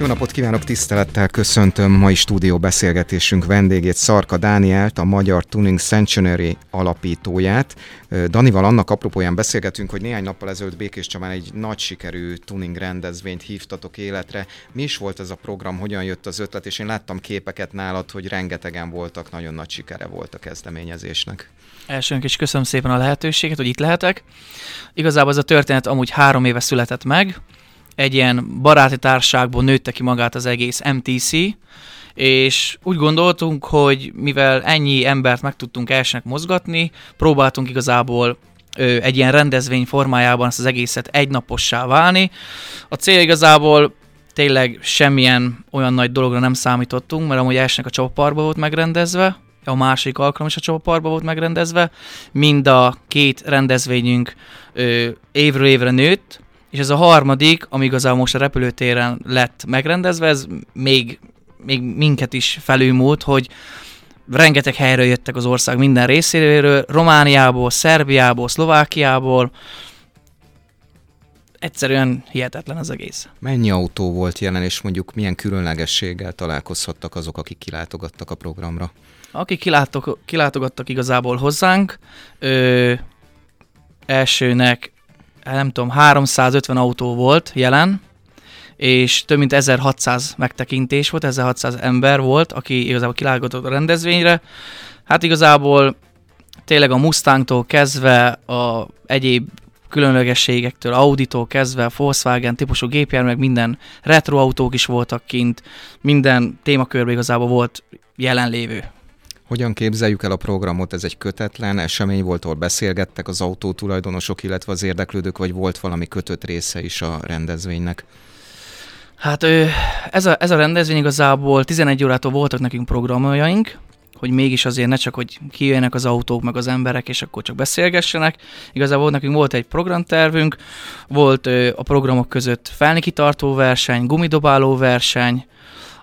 Jó napot kívánok, tisztelettel köszöntöm mai stúdió beszélgetésünk vendégét, Szarka Dánielt, a Magyar Tuning Sanctuary alapítóját. Danival annak apropóján beszélgetünk, hogy néhány nappal ezelőtt Békés Csabán egy nagy sikerű tuning rendezvényt hívtatok életre. Mi is volt ez a program, hogyan jött az ötlet, és én láttam képeket nálad, hogy rengetegen voltak, nagyon nagy sikere volt a kezdeményezésnek. Elsőnk is köszönöm szépen a lehetőséget, hogy itt lehetek. Igazából ez a történet amúgy három éve született meg, egy ilyen baráti társaságból nőtte ki magát az egész MTC, és úgy gondoltunk, hogy mivel ennyi embert meg tudtunk elsőnek mozgatni, próbáltunk igazából ö, egy ilyen rendezvény formájában ezt az egészet egynapossá válni. A cél igazából tényleg semmilyen olyan nagy dologra nem számítottunk, mert amúgy elsőnek a csapaparba volt megrendezve, a másik alkalom is a csapaparba volt megrendezve, mind a két rendezvényünk ö, évről évre nőtt, és ez a harmadik, ami igazából most a repülőtéren lett megrendezve, ez még, még minket is felülmúlt, hogy rengeteg helyről jöttek az ország minden részéről, Romániából, Szerbiából, Szlovákiából, egyszerűen hihetetlen az egész. Mennyi autó volt jelen, és mondjuk milyen különlegességgel találkozhattak azok, akik kilátogattak a programra? Akik kilátok, kilátogattak igazából hozzánk, ö, elsőnek nem tudom, 350 autó volt jelen, és több mint 1600 megtekintés volt, 1600 ember volt, aki igazából kilágatott a rendezvényre. Hát igazából tényleg a Mustangtól kezdve a egyéb különlegességektől, Auditól kezdve, Volkswagen típusú gépjárművek, minden retro autók is voltak kint, minden témakörben igazából volt jelenlévő. Hogyan képzeljük el a programot? Ez egy kötetlen esemény volt, ahol beszélgettek az autó tulajdonosok, illetve az érdeklődők, vagy volt valami kötött része is a rendezvénynek? Hát ez a, ez a rendezvény igazából 11 órától voltak nekünk programjaink, hogy mégis azért ne csak, hogy kijöjjenek az autók, meg az emberek, és akkor csak beszélgessenek. Igazából nekünk volt egy programtervünk, volt a programok között felnikitartó verseny, gumidobáló verseny,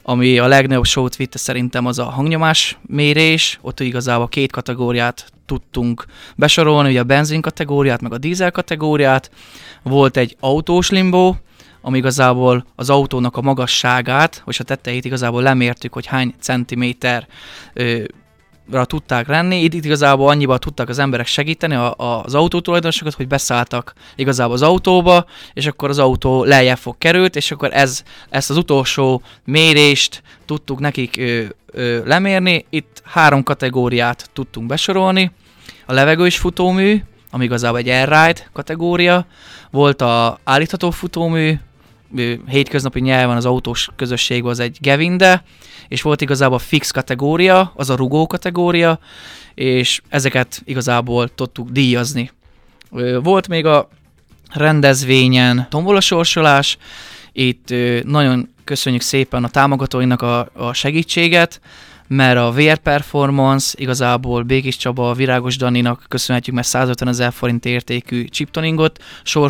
ami a legnagyobb showt vitte szerintem az a hangnyomás mérés, ott igazából két kategóriát tudtunk besorolni, ugye a benzin kategóriát, meg a dízel kategóriát, volt egy autós limbó, ami igazából az autónak a magasságát, vagy a tetejét igazából lemértük, hogy hány centiméter ö, tudták lenni. Itt, igazából annyiban tudtak az emberek segíteni a, a, az autótulajdonosokat, hogy beszálltak igazából az autóba, és akkor az autó lejjebb fog került, és akkor ez, ezt az utolsó mérést tudtuk nekik ö, ö, lemérni. Itt három kategóriát tudtunk besorolni. A levegős futómű, ami igazából egy airride kategória, volt a állítható futómű, hétköznapi nyelven az autós közösségben az egy Gevinde, és volt igazából fix kategória, az a rugó kategória, és ezeket igazából tudtuk díjazni. Volt még a rendezvényen tombola itt nagyon köszönjük szépen a támogatóinak a, a segítséget, mert a VR Performance igazából Békés Csaba, Virágos Daninak köszönhetjük, mert 150 ezer forint értékű chiptoningot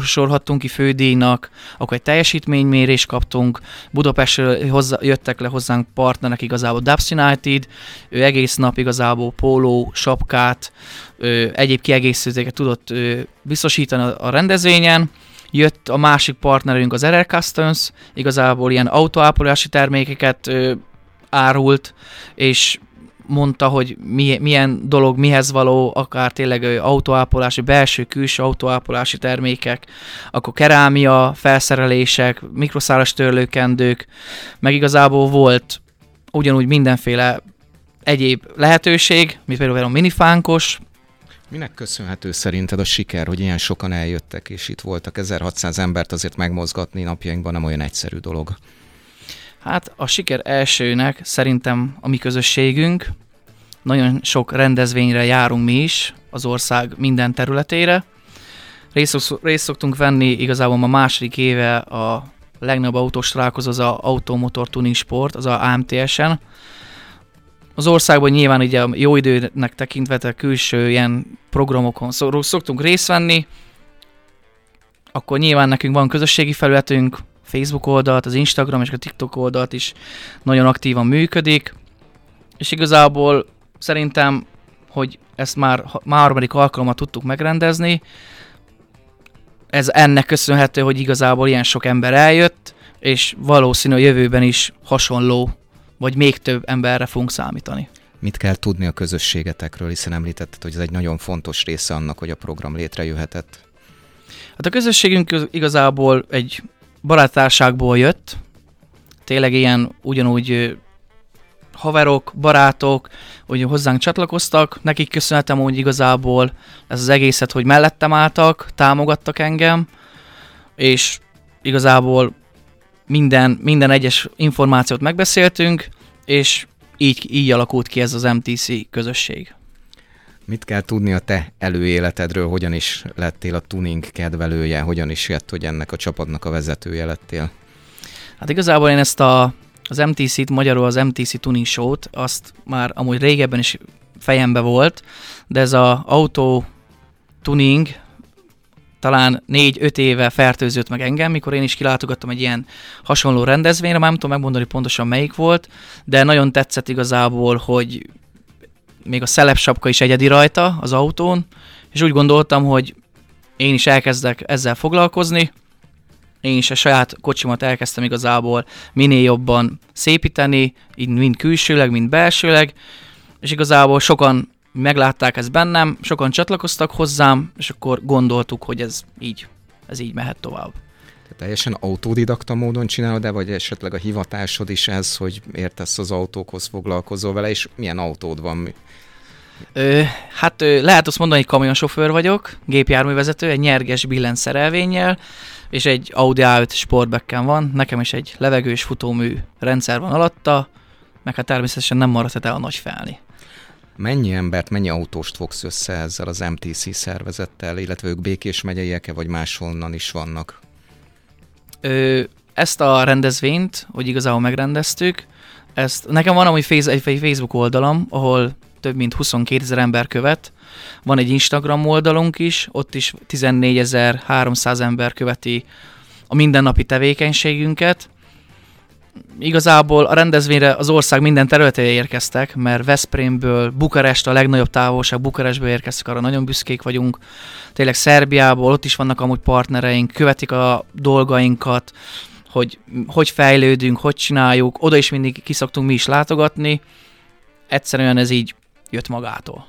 sorhattunk ki fődíjnak, akkor egy teljesítménymérést kaptunk, Budapestről hozzá, jöttek le hozzánk partnerek igazából Dubs United, ő egész nap igazából póló, sapkát, ő egyéb kiegészítőket tudott ő, biztosítani a rendezvényen, jött a másik partnerünk az RR Customs, igazából ilyen autóápolási termékeket árult, és mondta, hogy mi, milyen dolog mihez való, akár tényleg autóápolási, belső-külső autóápolási termékek, akkor kerámia, felszerelések, mikroszálas törlőkendők, meg igazából volt ugyanúgy mindenféle egyéb lehetőség, mint például a minifánkos, Minek köszönhető szerinted a siker, hogy ilyen sokan eljöttek, és itt voltak 1600 embert azért megmozgatni napjainkban nem olyan egyszerű dolog? Hát a siker elsőnek szerintem a mi közösségünk. Nagyon sok rendezvényre járunk mi is az ország minden területére. Részt, részt szoktunk venni igazából a második éve a legnagyobb autós találkozó az a Automotor Tuning Sport, az a AMTS-en. Az országban nyilván ugye a jó időnek tekintve a külső ilyen programokon szoktunk részt venni, akkor nyilván nekünk van közösségi felületünk, Facebook oldalt, az Instagram és a TikTok oldalt is nagyon aktívan működik, és igazából szerintem, hogy ezt már, már harmadik alkalommal tudtuk megrendezni, ez ennek köszönhető, hogy igazából ilyen sok ember eljött, és valószínű a jövőben is hasonló, vagy még több emberre fogunk számítani. Mit kell tudni a közösségetekről, hiszen említetted, hogy ez egy nagyon fontos része annak, hogy a program létrejöhetett. Hát a közösségünk igazából egy baráttárságból jött, tényleg ilyen ugyanúgy haverok, barátok, hogy hozzánk csatlakoztak, nekik köszönhetem hogy igazából ez az egészet, hogy mellettem álltak, támogattak engem, és igazából minden, minden egyes információt megbeszéltünk, és így, így alakult ki ez az MTC közösség. Mit kell tudni a te előéletedről, hogyan is lettél a tuning kedvelője, hogyan is jött, hogy ennek a csapatnak a vezetője lettél? Hát igazából én ezt a, az MTC-t, magyarul az MTC Tuning Show-t, azt már amúgy régebben is fejembe volt, de ez a autó tuning talán négy-öt éve fertőzött meg engem, mikor én is kilátogattam egy ilyen hasonló rendezvényre, már nem tudom megmondani pontosan melyik volt, de nagyon tetszett igazából, hogy még a szelepsapka is egyedi rajta az autón, és úgy gondoltam, hogy én is elkezdek ezzel foglalkozni, én is a saját kocsimat elkezdtem igazából minél jobban szépíteni, így mind külsőleg, mind belsőleg, és igazából sokan meglátták ezt bennem, sokan csatlakoztak hozzám, és akkor gondoltuk, hogy ez így, ez így mehet tovább. Te teljesen autodidakta módon csinálod, de vagy esetleg a hivatásod is ez, hogy értesz az autókhoz, foglalkozol vele, és milyen autód van? Ö, hát ö, lehet azt mondani, hogy kamionsofőr vagyok, gépjárművezető, egy nyerges billenszerelvénnyel, és egy Audi A5 sportbecken van, nekem is egy levegős futómű rendszer van alatta, meg hát természetesen nem maradhat el a nagy felni. Mennyi embert, mennyi autóst fogsz össze ezzel az MTC szervezettel, illetve ők Békés megyeiek vagy máshonnan is vannak? Ö, ezt a rendezvényt, hogy igazából megrendeztük, ezt, nekem van amúgy egy Facebook oldalam, ahol több mint 22 ezer ember követ. Van egy Instagram oldalunk is, ott is 14.300 ember követi a mindennapi tevékenységünket. Igazából a rendezvényre az ország minden területére érkeztek, mert Veszprémből, Bukarest a legnagyobb távolság, Bukarestből érkeztek, arra nagyon büszkék vagyunk. Tényleg Szerbiából, ott is vannak amúgy partnereink, követik a dolgainkat, hogy hogy fejlődünk, hogy csináljuk, oda is mindig kiszoktunk mi is látogatni. Egyszerűen ez így jött magától.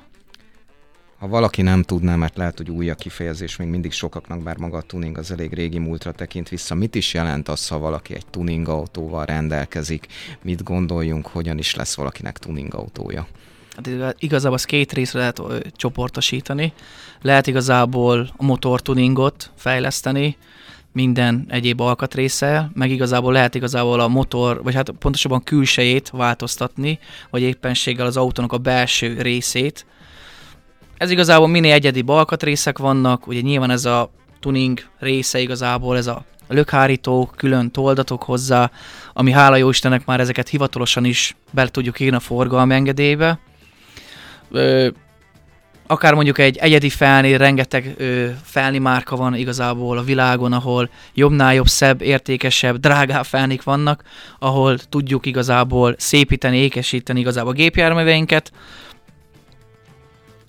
Ha valaki nem tudná, mert lehet, hogy új a kifejezés, még mindig sokaknak, bár maga a tuning az elég régi múltra tekint vissza. Mit is jelent az, ha valaki egy tuning autóval rendelkezik? Mit gondoljunk, hogyan is lesz valakinek tuning autója? Hát igazából az két részre lehet csoportosítani. Lehet igazából a motor tuningot fejleszteni, minden egyéb alkatrésze, meg igazából lehet igazából a motor, vagy hát pontosabban külsejét változtatni, vagy éppenséggel az autónak a belső részét. Ez igazából minél egyedibb alkatrészek vannak, ugye nyilván ez a tuning része igazából, ez a lökhárító, külön toldatok hozzá, ami hála jó Istennek már ezeket hivatalosan is bele tudjuk írni a forgalmi engedélybe akár mondjuk egy egyedi felni, rengeteg ö, felni márka van igazából a világon, ahol jobbnál jobb, szebb, értékesebb, drágább felnik vannak, ahol tudjuk igazából szépíteni, ékesíteni igazából a gépjárműveinket.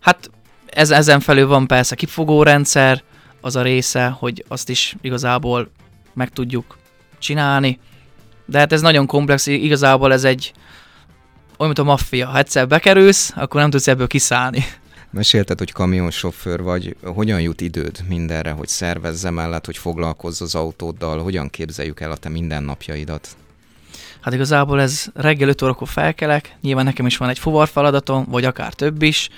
Hát ez, ezen felül van persze kifogórendszer, az a része, hogy azt is igazából meg tudjuk csinálni. De hát ez nagyon komplex, igazából ez egy olyan, mint a maffia. Ha egyszer bekerülsz, akkor nem tudsz ebből kiszállni. Mesélted, hogy kamionsofőr vagy, hogyan jut időd mindenre, hogy szervezze mellett, hogy foglalkozz az autóddal, hogyan képzeljük el a te mindennapjaidat? Hát igazából ez reggel 5 órakor felkelek, nyilván nekem is van egy fuvar feladatom, vagy akár több is,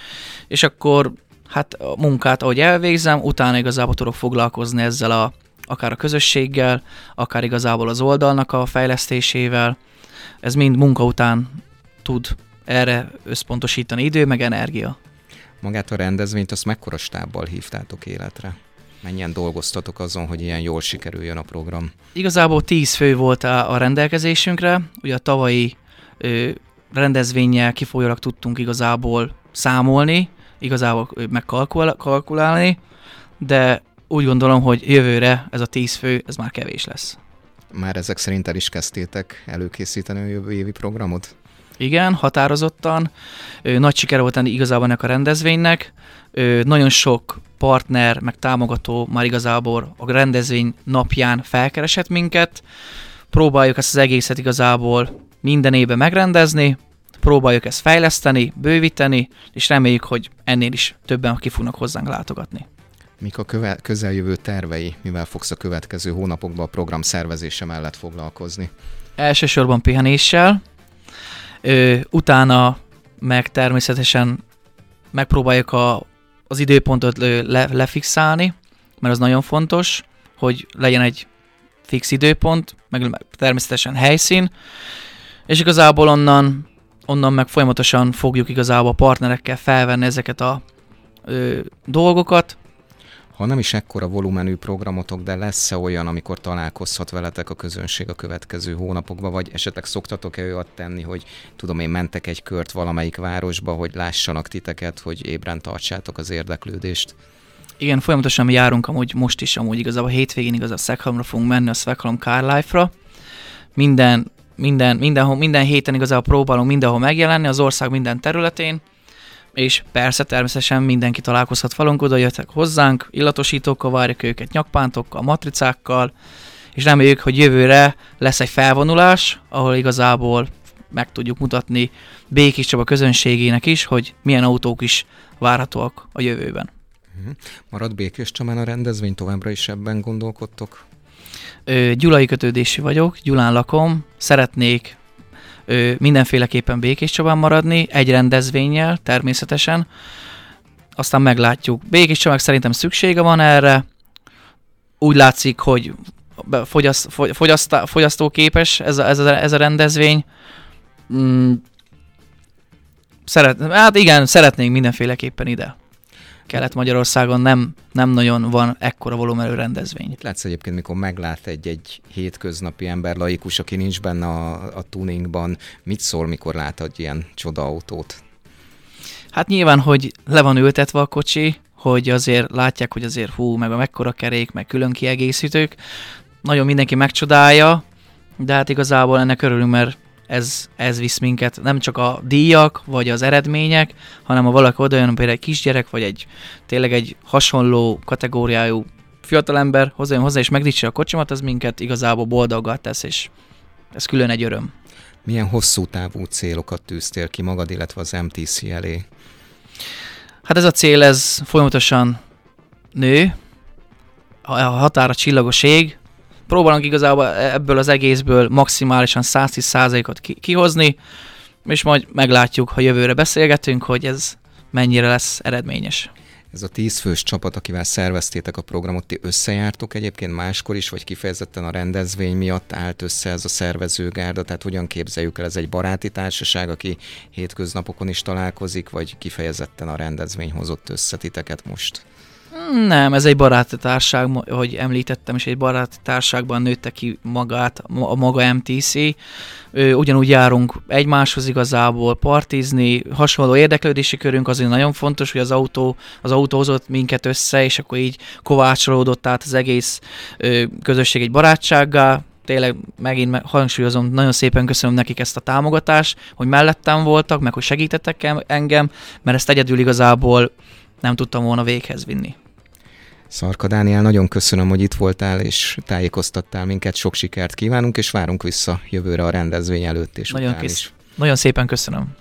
és akkor hát a munkát, ahogy elvégzem, utána igazából tudok foglalkozni ezzel a, akár a közösséggel, akár igazából az oldalnak a fejlesztésével. Ez mind munka után tud erre összpontosítani idő, meg energia. Magát a rendezvényt azt mekkora stábbal hívtátok életre? Mennyien dolgoztatok azon, hogy ilyen jól sikerüljön a program? Igazából 10 fő volt a, a rendelkezésünkre. Ugye a tavalyi ö, rendezvényel kifolyólag tudtunk igazából számolni, igazából megkalkulálni, de úgy gondolom, hogy jövőre ez a 10 fő, ez már kevés lesz. Már ezek szerint el is kezdtétek előkészíteni a jövő évi programot? Igen, határozottan. Nagy siker volt enni igazából ennek a rendezvénynek. Nagyon sok partner, meg támogató már igazából a rendezvény napján felkeresett minket. próbáljuk ezt az egészet igazából minden évben megrendezni, próbáljuk ezt fejleszteni, bővíteni, és reméljük, hogy ennél is többen ki fognak hozzánk látogatni. Mik a köve- közeljövő tervei, mivel fogsz a következő hónapokban a program szervezése mellett foglalkozni? Elsősorban pihenéssel, ö, utána meg természetesen megpróbáljuk a, az időpontot le, lefixálni, mert az nagyon fontos, hogy legyen egy fix időpont, meg természetesen helyszín, és igazából onnan, onnan meg folyamatosan fogjuk igazából a partnerekkel felvenni ezeket a ö, dolgokat, ha nem is ekkora volumenű programotok, de lesz-e olyan, amikor találkozhat veletek a közönség a következő hónapokban, vagy esetleg szoktatok-e olyat tenni, hogy tudom én mentek egy kört valamelyik városba, hogy lássanak titeket, hogy ébren tartsátok az érdeklődést? Igen, folyamatosan mi járunk amúgy most is, amúgy igazából a hétvégén igaz a Szekhalomra fogunk menni, a Szekhalom Car Life-ra. Minden, minden, mindenhol, minden héten igazából próbálunk mindenhol megjelenni, az ország minden területén, és persze természetesen mindenki találkozhat velünk, oda jöttek hozzánk, illatosítókkal várjuk őket, nyakpántokkal, matricákkal, és reméljük, hogy jövőre lesz egy felvonulás, ahol igazából meg tudjuk mutatni Békés Csaba közönségének is, hogy milyen autók is várhatóak a jövőben. Uh-huh. Marad Békés Csabán a rendezvény, továbbra is ebben gondolkodtok? Gyulai kötődési vagyok, Gyulán lakom, szeretnék ö, mindenféleképpen Békés Csabán maradni, egy rendezvényel természetesen, aztán meglátjuk. Békés Csabán szerintem szüksége van erre, úgy látszik, hogy fogyaszt, fogyaszt, fogyasztóképes ez a, ez, a, ez a rendezvény. Mm, szeret, hát igen, szeretnénk mindenféleképpen ide. Kelet-Magyarországon nem, nem nagyon van ekkora volumenű rendezvény. Itt látsz egyébként, mikor meglát egy-egy hétköznapi ember, laikus, aki nincs benne a, a tuningban, mit szól, mikor lát egy ilyen autót? Hát nyilván, hogy le van ültetve a kocsi, hogy azért látják, hogy azért hú, meg a mekkora kerék, meg külön kiegészítők. Nagyon mindenki megcsodálja, de hát igazából ennek örülünk, mert ez, ez visz minket, nem csak a díjak, vagy az eredmények, hanem ha valaki oda jön, például egy kisgyerek, vagy egy tényleg egy hasonló kategóriájú fiatalember hozzájön hozzá, és megdicsi a kocsimat, az minket igazából boldoggal tesz, és ez külön egy öröm. Milyen hosszú távú célokat tűztél ki magad, illetve az MTC elé? Hát ez a cél, ez folyamatosan nő, a határa csillagos ég, próbálunk igazából ebből az egészből maximálisan 110%-ot kihozni, és majd meglátjuk, ha jövőre beszélgetünk, hogy ez mennyire lesz eredményes. Ez a tízfős csapat, akivel szerveztétek a programot, ti összejártok egyébként máskor is, vagy kifejezetten a rendezvény miatt állt össze ez a szervezőgárda, tehát hogyan képzeljük el, ez egy baráti társaság, aki hétköznapokon is találkozik, vagy kifejezetten a rendezvény hozott össze titeket most? Nem, ez egy baráti társág, hogy említettem, és egy baráti társágban nőtte ki magát a maga MTC. Ugyanúgy járunk egymáshoz igazából partizni, hasonló érdeklődési körünk azért nagyon fontos, hogy az autó, az autó hozott minket össze, és akkor így kovácsolódott át az egész közösség egy barátsággá, tényleg megint hangsúlyozom, nagyon szépen köszönöm nekik ezt a támogatást, hogy mellettem voltak, meg hogy segítettek engem, mert ezt egyedül igazából nem tudtam volna véghez vinni. Szarka Dániel, nagyon köszönöm, hogy itt voltál és tájékoztattál minket. Sok sikert kívánunk, és várunk vissza jövőre a rendezvény előtt és nagyon után kis, is. Nagyon szépen köszönöm.